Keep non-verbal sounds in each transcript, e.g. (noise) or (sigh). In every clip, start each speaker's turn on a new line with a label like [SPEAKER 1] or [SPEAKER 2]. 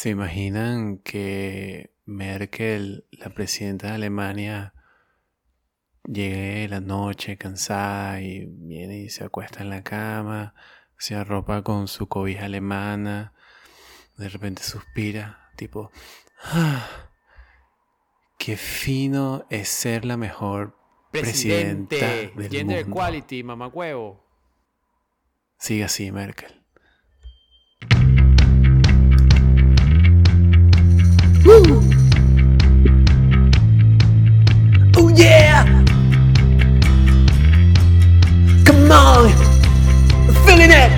[SPEAKER 1] ¿Se imaginan que Merkel, la presidenta de Alemania, llegue la noche cansada y viene y se acuesta en la cama, se arropa con su cobija alemana, de repente suspira, tipo, ah, qué fino es ser la mejor presidenta
[SPEAKER 2] Presidente,
[SPEAKER 1] del
[SPEAKER 2] Gender
[SPEAKER 1] mundo.
[SPEAKER 2] Equality, mamacuevo.
[SPEAKER 1] Sigue así, Merkel.
[SPEAKER 3] Oh yeah! Come on! Feeling!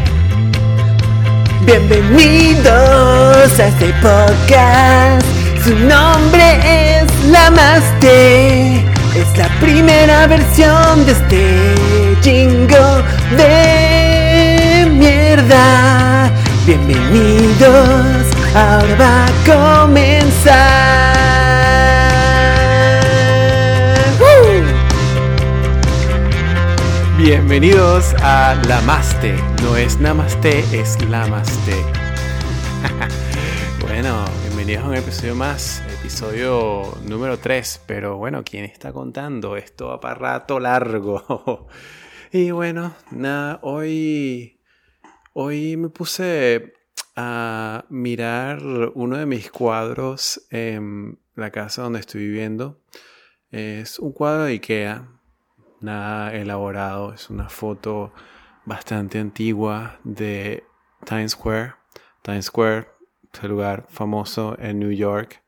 [SPEAKER 3] Bienvenidos a este podcast. Su nombre es Lamaste. Es la primera versión de este jingo de mierda. Bienvenidos, ahora va a comenzar.
[SPEAKER 1] Bienvenidos a Lamaste. No es Namaste, es Lamaste. (laughs) bueno, bienvenidos a un episodio más, episodio número 3. Pero bueno, ¿quién está contando? Esto va para largo. (laughs) y bueno, nada, hoy, hoy me puse a mirar uno de mis cuadros en la casa donde estoy viviendo. Es un cuadro de Ikea, nada elaborado, es una foto bastante antigua de Times Square. Times Square el lugar famoso en New York.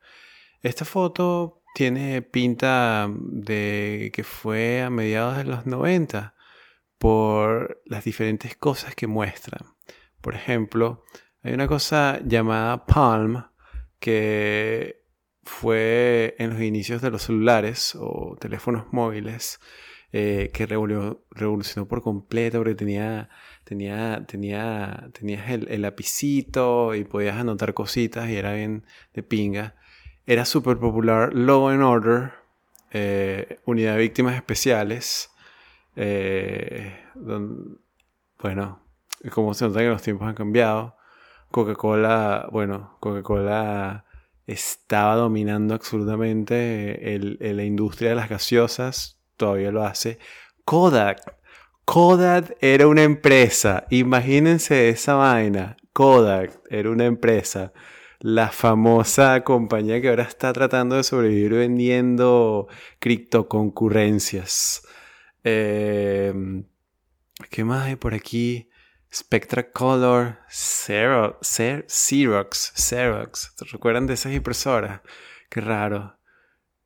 [SPEAKER 1] Esta foto tiene pinta de que fue a mediados de los 90 por las diferentes cosas que muestra. Por ejemplo, hay una cosa llamada Palm que fue en los inicios de los celulares o teléfonos móviles eh, que revolu- revolucionó por completo porque tenía, tenía, tenía, tenías el, lapicito y podías anotar cositas y era bien de pinga. Era súper popular Law and Order, eh, Unidad de Víctimas Especiales. eh, bueno, como se nota que los tiempos han cambiado. Coca-Cola, bueno, Coca-Cola estaba dominando absolutamente el- el- la industria de las gaseosas, todavía lo hace. Kodak, Kodak era una empresa, imagínense esa vaina. Kodak era una empresa, la famosa compañía que ahora está tratando de sobrevivir vendiendo criptoconcurrencias. Eh, ¿Qué más hay por aquí? Spectra Color, Xero- Xer- Xerox, Xerox. ¿Te recuerdan de esas impresoras? Qué raro.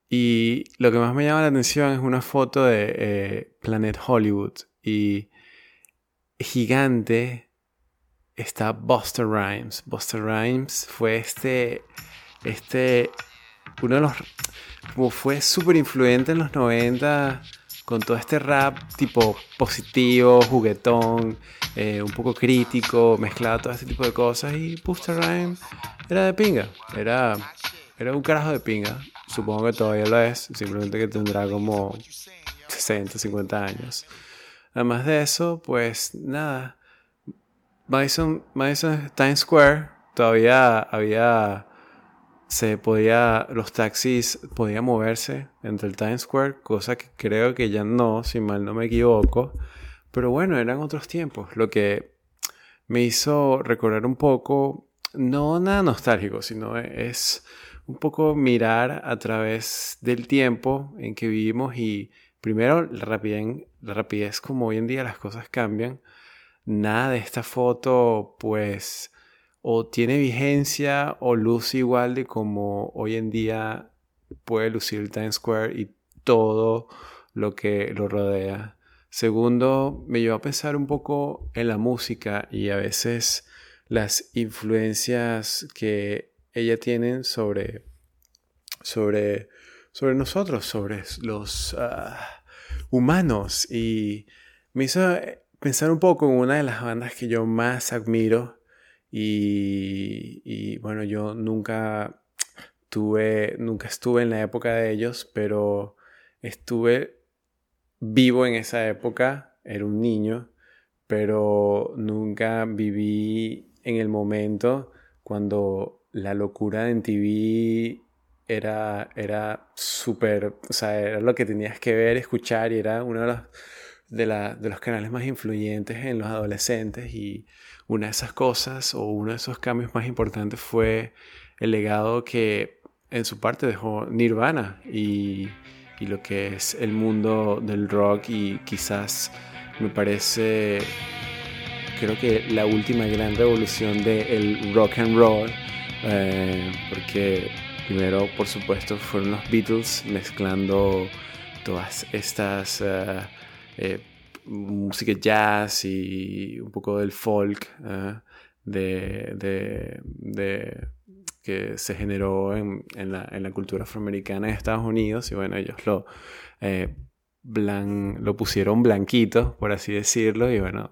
[SPEAKER 1] Y lo que más me llama la atención es una foto de eh, Planet Hollywood. Y gigante está Buster Rhymes. Buster Rhymes fue este, este, uno de los, como fue súper influyente en los 90 con todo este rap tipo positivo, juguetón, eh, un poco crítico, mezclado todo este tipo de cosas. Y Buster Rhymes era de pinga, era, era un carajo de pinga. Supongo que todavía lo es, simplemente que tendrá como 60, 50 años. Además de eso, pues nada. Madison, Madison Times Square todavía había. Se podía. Los taxis podían moverse entre el Times Square, cosa que creo que ya no, si mal no me equivoco. Pero bueno, eran otros tiempos. Lo que me hizo recordar un poco. No nada nostálgico, sino es un poco mirar a través del tiempo en que vivimos y primero la rapidez, la rapidez como hoy en día las cosas cambian. Nada de esta foto pues o tiene vigencia o luce igual de como hoy en día puede lucir el Times Square y todo lo que lo rodea. Segundo, me llevó a pensar un poco en la música y a veces las influencias que ella tiene sobre, sobre, sobre nosotros, sobre los ah, humanos. Y me hizo pensar un poco en una de las bandas que yo más admiro. Y, bueno, yo nunca tuve, nunca estuve en la época de ellos, pero estuve vivo en esa época, era un niño, pero nunca viví en el momento cuando la locura de TV era, era súper, o sea, era lo que tenías que ver, escuchar y era uno de los, de, de los canales más influyentes en los adolescentes y una de esas cosas o uno de esos cambios más importantes fue el legado que en su parte dejó Nirvana y, y lo que es el mundo del rock y quizás me parece creo que la última gran revolución del rock and roll eh, porque primero, por supuesto, fueron los Beatles mezclando todas estas uh, eh, música jazz y un poco del folk eh, de, que se generó en, la, cultura afroamericana en Estados Unidos. Y bueno, ellos lo, lo pusieron blanquito, por así decirlo. Y bueno,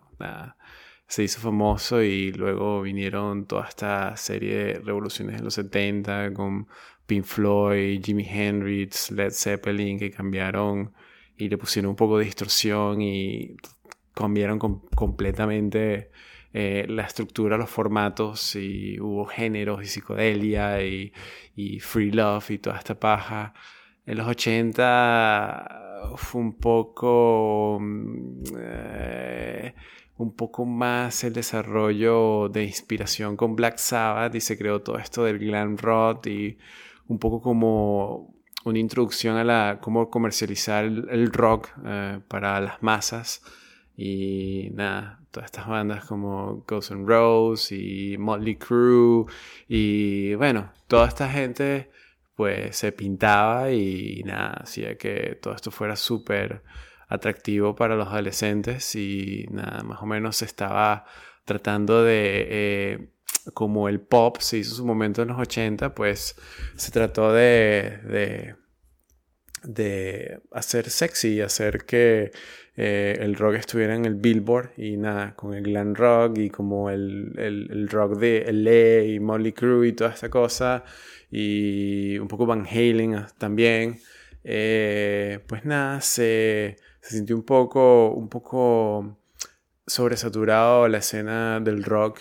[SPEAKER 1] se hizo famoso y luego vinieron toda esta serie de revoluciones de los 70 con Pink Floyd, Jimi Hendrix, Led Zeppelin que cambiaron y le pusieron un poco de distorsión y cambiaron completamente eh, la estructura, los formatos y hubo géneros y psicodelia y, free love y toda esta paja. En los 80 fue un poco... Mm, eh, un poco más el desarrollo de inspiración con Black Sabbath y se creó todo esto del glam rock y un poco como una introducción a la cómo comercializar el, rock eh, para las masas. Y nada, todas estas bandas como Ghost N' Roses y Motley Crue. Y bueno, toda esta gente pues se pintaba y nada, hacía que todo esto fuera súper atractivo para los adolescentes. Y nada, más o menos se estaba tratando de, eh, como el pop se hizo su momento en los 80, pues se trató de, de, de hacer sexy, hacer que eh, el rock estuviera en el billboard y nada, con el glam rock y como el, el, rock de LA y Molly Crew y toda esta cosa y un poco Van Halen también. Eh, pues nada, se, se sintió un poco, un poco sobresaturado la escena del rock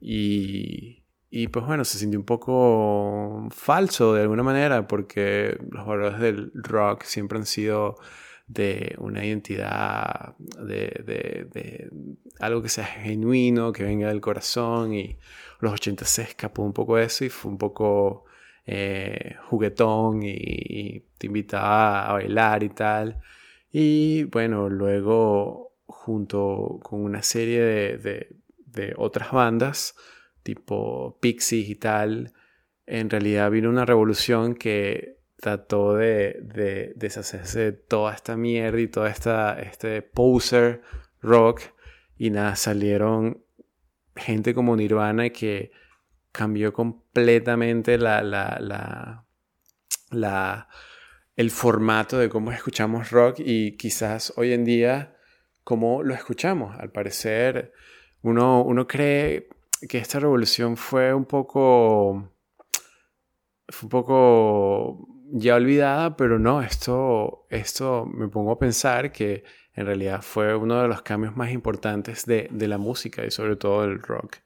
[SPEAKER 1] y, y pues bueno, se sintió un poco falso de alguna manera porque los valores del rock siempre han sido de una identidad, de, de, de, algo que sea genuino, que venga del corazón y los 80 se escapó un poco de eso y fue un poco eh, juguetón y, y, te invitaba a bailar y tal. Y bueno, luego junto con una serie de, otras bandas, tipo Pixies y tal, en realidad vino una revolución que trató de, deshacerse de toda esta mierda y esta este poser rock y nada, salieron gente como Nirvana que cambió completamente la, la, la, la el formato de cómo escuchamos rock y quizás hoy en día cómo lo escuchamos. Al parecer, uno, uno cree que esta revolución fue un poco fue un poco ya olvidada, pero no, esto, esto me pongo a pensar que en realidad fue uno de los cambios más importantes de, de la música y sobre todo del rock.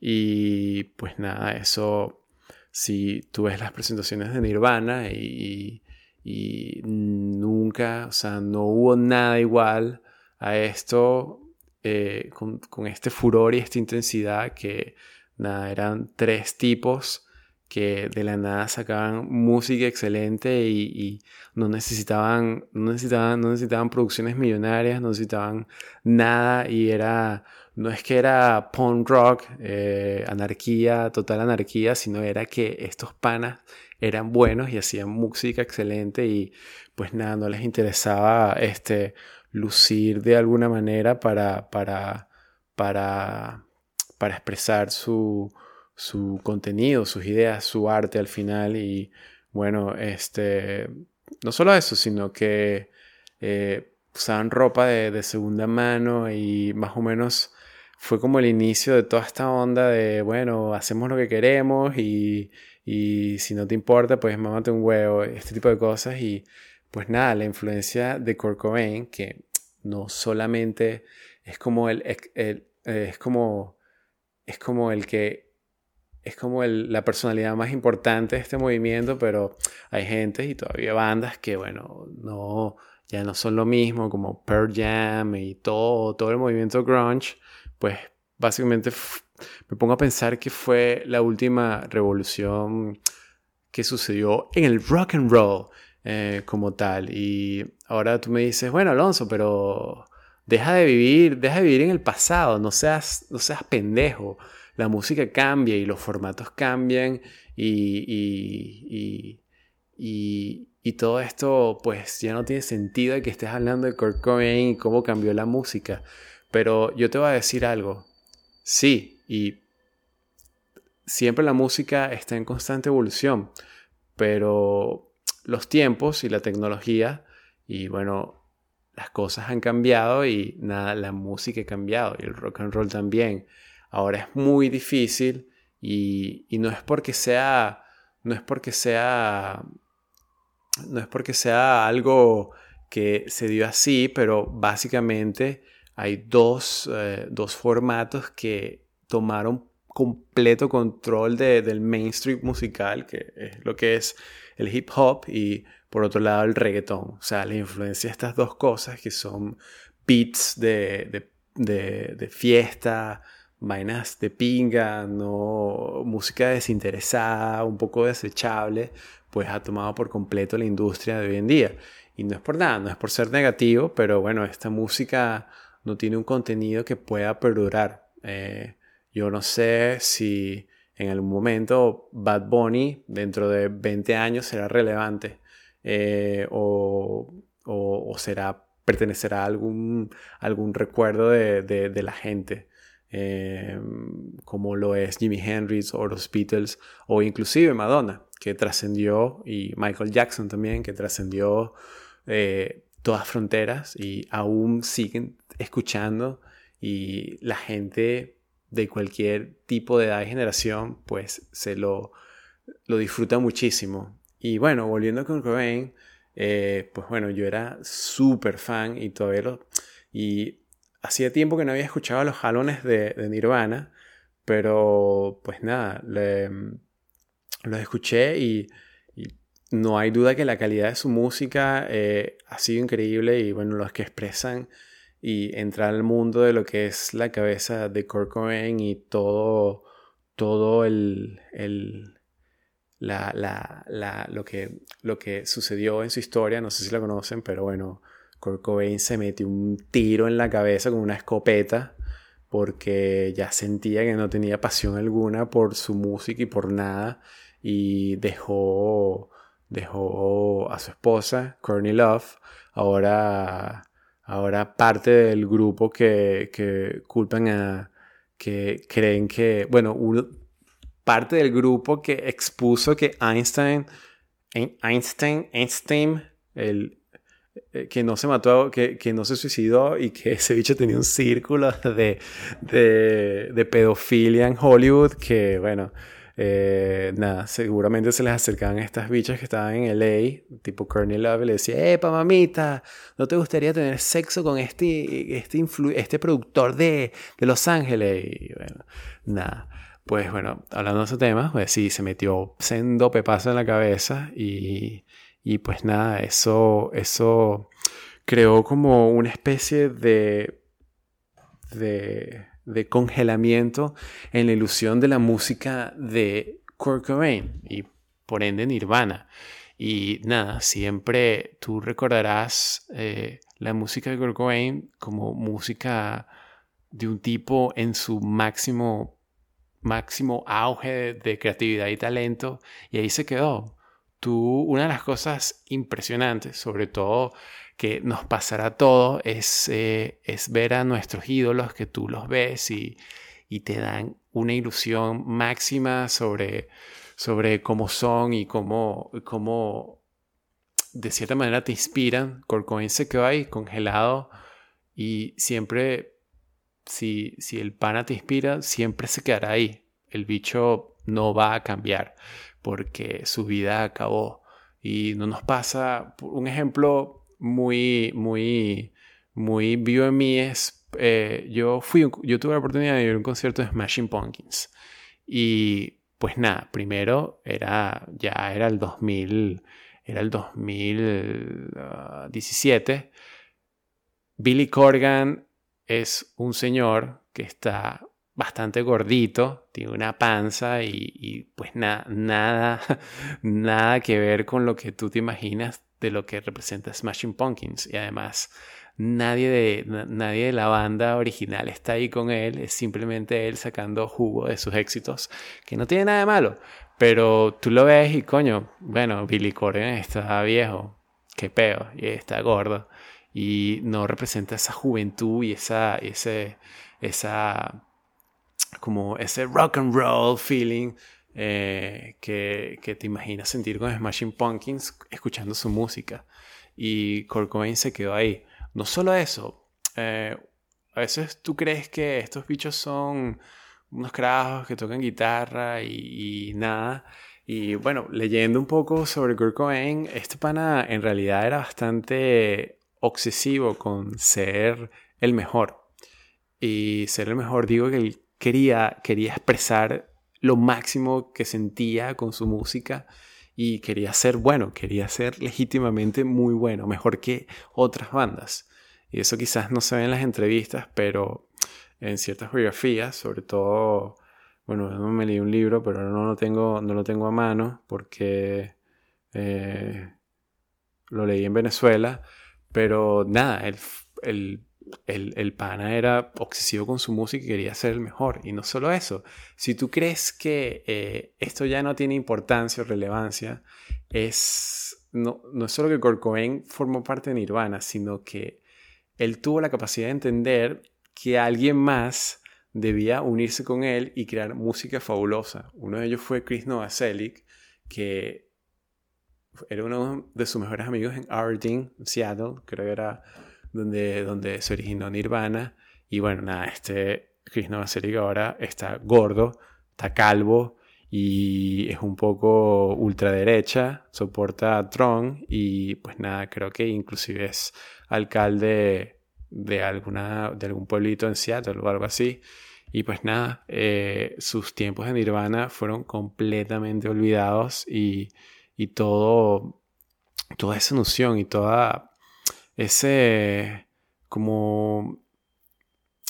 [SPEAKER 1] Y pues nada, eso, si tú ves las presentaciones de Nirvana y, y nunca, o sea, no hubo nada igual a esto eh, con, este furor y esta intensidad que nada, eran tres tipos que de la nada sacaban música excelente y, no, necesitaban, no, necesitaban, no necesitaban producciones millonarias, no necesitaban nada y era, no es que era punk rock, eh, anarquía, total anarquía, sino era que estos panas eran buenos y hacían música excelente y pues nada, no les interesaba este, lucir de alguna manera para, para, para, para expresar su, su contenido, sus ideas, su arte al final y bueno, este, no solo eso, sino que eh, usaban ropa de, segunda mano y más o menos fue como el inicio de toda esta onda de, bueno, hacemos lo que queremos y, y si no te importa, pues mámate un huevo, este tipo de cosas. Y pues nada, la influencia de Kurt Cobain, que no solamente es como el, es como, es como el que es como la personalidad más importante de este movimiento, pero hay gente y todavía bandas que, bueno, no, ya no son lo mismo, como Pearl Jam y todo, todo el movimiento grunge, pues básicamente me pongo a pensar que fue la última revolución que sucedió en el rock and roll eh, como tal. Y ahora tú me dices, bueno, Alonso, pero deja de vivir, deja de vivir en el pasado, no seas, no seas pendejo. La música cambia y los formatos cambian y, y, y, todo esto pues ya no tiene sentido que estés hablando de Kurt y cómo cambió la música. Pero yo te voy a decir algo. Sí, y siempre la música está en constante evolución, pero los tiempos y la tecnología y bueno, las cosas han cambiado y nada, la música ha cambiado y el rock and roll también. Ahora es muy difícil y, no es porque sea, no es porque sea, no es porque sea algo que se dio así, pero básicamente hay dos, eh, dos formatos que tomaron completo control del mainstream musical, que es lo que es el hip hop, y por otro lado el reggaetón. O sea, la influencia de estas dos cosas que son beats de, de, fiesta, vainas de pinga, no música desinteresada, un poco desechable, pues ha tomado por completo la industria de hoy en día. Y no es por nada, no es por ser negativo, pero bueno, esta música no tiene un contenido que pueda perdurar. Eh, yo no sé si en algún momento Bad Bunny dentro de 20 años será relevante eh, o, será pertenecerá a algún, algún recuerdo de, la gente. Eh, como lo es Jimi Hendrix o los Beatles o inclusive Madonna que trascendió y Michael Jackson también que trascendió eh, todas fronteras y aún siguen escuchando y la gente de cualquier tipo de edad y generación, pues se lo, lo disfruta muchísimo. Y bueno, volviendo con Cobain, eh, pues bueno, yo era súper fan y todavía lo... Y hacía tiempo que no había escuchado los jalones de, Nirvana, pero pues nada, los escuché y, no hay duda que la calidad de su música eh, ha sido increíble y bueno, los que expresan y entrar al mundo de lo que es la cabeza de Kurt Cobain y todo, todo el, el la, la, la, lo, que, lo que sucedió en su historia, no sé si la conocen, pero bueno, Kurt Cobain se metió un tiro en la cabeza con una escopeta porque ya sentía que no tenía pasión alguna por su música y por nada y dejó, dejó a su esposa, Courtney Love, ahora ahora parte del grupo que, que culpan a, que creen que, bueno, parte del grupo que expuso que Einstein, Einstein, Einstein, el, eh, que no se mató, que, que, no se suicidó y que (laughs) ese bicho tenía un círculo de, de pedofilia en Hollywood que, bueno, eh, nada, seguramente se les acercaban estas bichas que estaban en LA, tipo Courtney Love, y le decía, ¡Epa, mamita! ¿No te gustaría tener sexo con este, este, este productor de, de Los Ángeles? Y bueno, nada. Pues bueno, hablando de ese tema, pues sí, se metió sendo pepazo en la cabeza y, y pues nada, eso, eso creó como una especie de, de de congelamiento en la ilusión de la música de Kurt Cobain y por ende Nirvana. Y nada, siempre tú recordarás eh, la música de Kurt Cobain como música de un tipo en su máximo, máximo auge de creatividad y talento y ahí se quedó. Tú, una de las cosas impresionantes, sobre todo que nos pasará todo es, eh, es ver a nuestros ídolos que tú los ves y, te dan una ilusión máxima sobre, sobre cómo son y cómo, cómo de cierta manera te inspiran. Corcoin se quedó ahí congelado y siempre, si, si el pana te inspira, siempre se quedará ahí. El bicho no va a cambiar porque su vida acabó. Y no nos pasa, un ejemplo muy, muy, muy vivo en es, eh, yo fui, yo tuve la oportunidad de ir a un concierto de Smashing Pumpkins y pues nada, primero era, ya era el 2000, era el 2017. Billy Corgan es un señor que está bastante gordito, tiene una panza y, pues nada, (laughs) nada que ver con lo que tú te imaginas de lo que representa Smashing Pumpkins. Y además nadie de, nadie de la banda original está ahí con él, es simplemente él sacando jugo de sus éxitos, que no tiene nada de malo. Pero tú lo ves y coño, bueno, Billy Corgan está viejo, qué peo, y está gordo. Y no representa esa juventud y esa, ese, esa como ese rock and roll feeling eh, que, que, te imaginas sentir con Smashing Pumpkins escuchando su música. Y Kurt Cobain se quedó ahí. No solo eso, eh, a veces tú crees que estos bichos son unos carajos que tocan guitarra y, nada. Y bueno, leyendo un poco sobre Kurt Cobain, este pana en realidad era bastante obsesivo con ser el mejor. Y ser el mejor, digo que el quería, quería expresar lo máximo que sentía con su música y quería ser bueno, quería ser legítimamente muy bueno, mejor que otras bandas. Y eso quizás no se ve en las entrevistas, pero en ciertas biografías, sobre todo, bueno, no me leí un libro, pero no lo tengo, no lo tengo a mano porque eh, lo leí en Venezuela, pero nada, el, el el, pana era obsesivo con su música y quería ser el mejor. Y no solo eso, si tú crees que eh, esto ya no tiene importancia o relevancia, es, no, no es solo que Kurt formó parte de Nirvana, sino que él tuvo la capacidad de entender que alguien más debía unirse con él y crear música fabulosa. Uno de ellos fue Chris Novoselic, que era uno de sus mejores amigos en Aberdeen, Seattle, creo que era donde, donde se originó Nirvana. Y bueno, nada, este Novoselic ahora está gordo, está calvo y es un poco ultraderecha, soporta a Tron y pues nada, creo que inclusive es alcalde de, alguna, de algún pueblito en Seattle o algo así. Y pues nada, eh, sus tiempos de Nirvana fueron completamente olvidados y, y todo, toda esa noción y toda ese como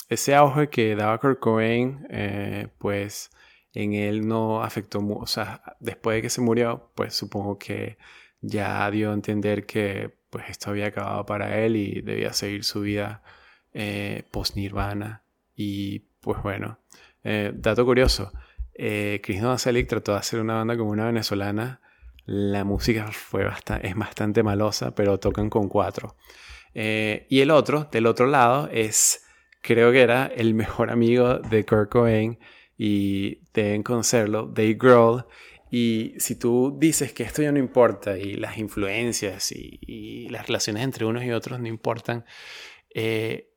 [SPEAKER 1] ese auge que daba Kurt Cobain, eh, pues en él no afectó, o sea, después de que se murió, pues supongo que ya dio a entender que pues esto había acabado para él y debía seguir su vida eh, post-Nirvana. Y pues bueno, eh, dato curioso, eh, Chris Novoselic trató de hacer una banda como una venezolana la música fue es bastante malosa, pero tocan con cuatro. Eh, y el otro, del otro lado, es, creo que era el mejor amigo de Kurt Cobain y deben conocerlo, Dave Grohl. Y si tú dices que esto ya no importa y las influencias y, las relaciones entre unos y otros no importan, eh,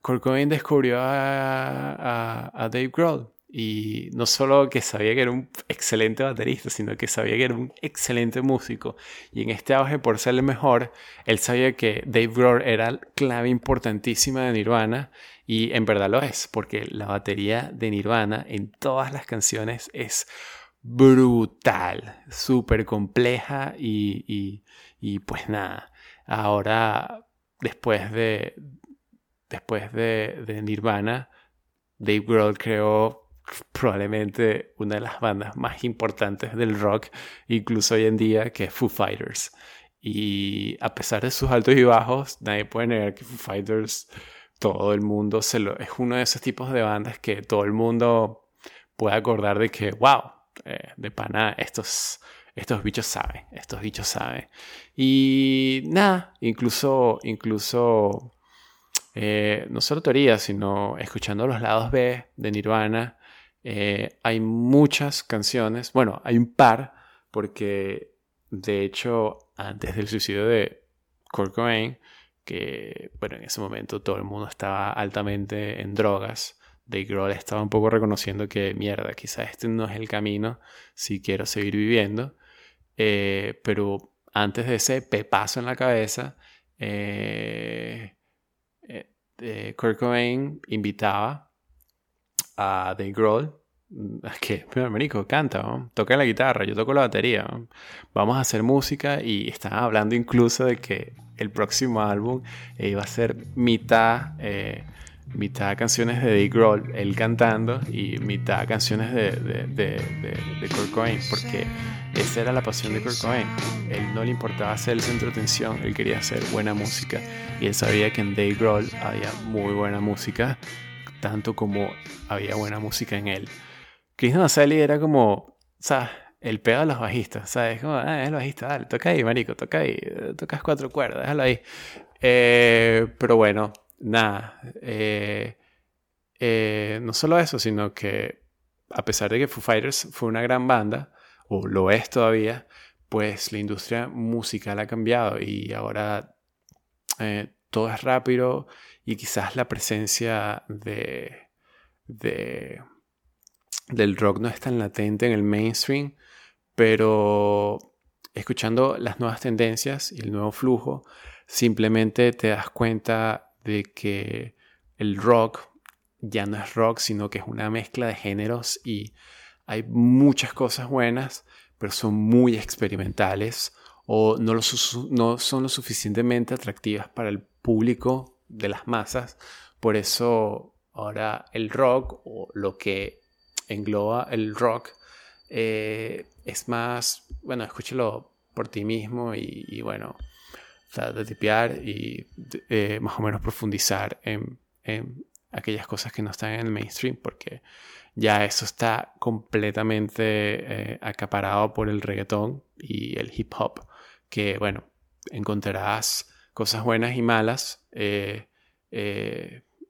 [SPEAKER 1] Kurt Cobain descubrió a Dave Grohl y no solo que sabía que era un excelente baterista, sino que sabía que era un excelente músico. Y en este auge por ser el mejor, él sabía que Dave Grohl era clave importantísima de Nirvana. Y en verdad lo es, porque la batería de Nirvana en todas las canciones es brutal, súper compleja y, y, y, pues nada, ahora después de, después de, de Nirvana, Dave Grohl creó probablemente una de las bandas más importantes del rock, incluso hoy en día, que es Foo Fighters. Y a pesar de sus altos y bajos, nadie puede negar que Foo Fighters, todo el mundo se lo, es uno de esos tipos de bandas que todo el mundo puede acordar de que, wow, eh, de pana, estos, estos bichos saben, estos bichos saben. Y nada, incluso, incluso, eh, no solo teoría, sino escuchando los lados B de Nirvana, eh, hay muchas canciones, bueno, hay un par, porque de hecho, antes del suicidio de Kurt Cobain, que bueno, en ese momento todo el mundo estaba altamente en drogas, Dave Grohl estaba un poco reconociendo que mierda, quizás este no es el camino si quiero seguir viviendo, eh, pero antes de ese pepazo en la cabeza, eh, Kurt Cobain invitaba a Dave Grohl. Mira, Marico, canta, toca la guitarra, yo toco la batería. Vamos a hacer música y estaba hablando incluso de que el próximo álbum iba a ser mitad, eh, mitad canciones de Dave Grohl, él cantando, y mitad canciones de, de, de, Kurt Cobain, porque esa era la pasión de Kurt Cobain. Él no le importaba ser el centro de atención, él quería hacer buena música. Y él sabía que en Dave Grohl había muy buena música, tanto como había buena música en él. Chris Novoselic era como, ¿sabes? El pedo de los bajistas, ¿sabes? Como, ah, es el bajista, dale, toca ahí, marico, toca ahí, tocas cuatro cuerdas, déjalo ahí. Eh, pero bueno, nada. Eh, eh, no solo eso, sino que a pesar de que Foo Fighters fue una gran banda, o lo es todavía, pues la industria musical ha cambiado y ahora todo es rápido y quizás la presencia de, de del rock no es tan latente en el mainstream, pero escuchando las nuevas tendencias y el nuevo flujo, simplemente te das cuenta de que el rock ya no es rock, sino que es una mezcla de géneros y hay muchas cosas buenas, pero son muy experimentales o no, no son lo suficientemente atractivas para el público de las masas. Por eso ahora el rock o lo que engloba el rock, eh, es más, bueno, escúchelo por ti mismo y, bueno, de tipear y eh, más o menos profundizar en, aquellas cosas que no están en el mainstream, porque ya eso está completamente eh, acaparado por el reggaetón y el hip hop, que bueno, encontrarás cosas buenas y malas,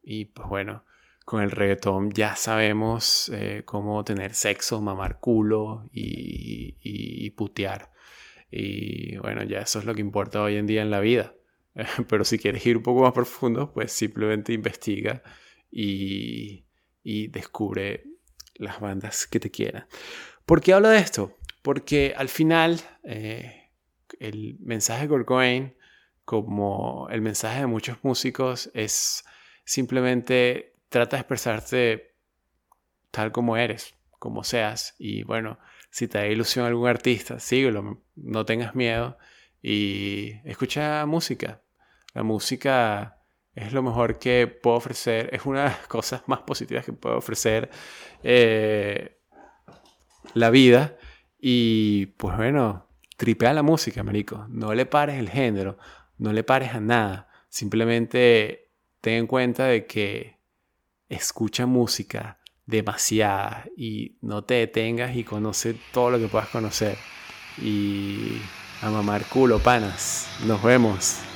[SPEAKER 1] y pues bueno, con el reggaetón ya sabemos eh, cómo tener sexo, mamar culo y, putear. Y bueno, ya eso es lo que importa hoy en día en la vida. (laughs) Pero si quieres ir un poco más profundo, pues simplemente investiga y, descubre las bandas que te quieran. ¿Por qué hablo de esto? Porque al final eh, el mensaje de Kurt como el mensaje de muchos músicos, es simplemente trata de expresarte tal como eres, como seas. Y bueno, si te da ilusión algún artista, síguelo, no tengas miedo y escucha música. La música es lo mejor que puedo ofrecer, es una de las cosas más positivas que puedo ofrecer eh, la vida. Y pues bueno, tripea la música, marico. No le pares el género, no le pares a nada. Simplemente ten en cuenta de que escucha música demasiada y no te detengas y conoce todo lo que puedas conocer. Y a mamar culo, panas. Nos vemos.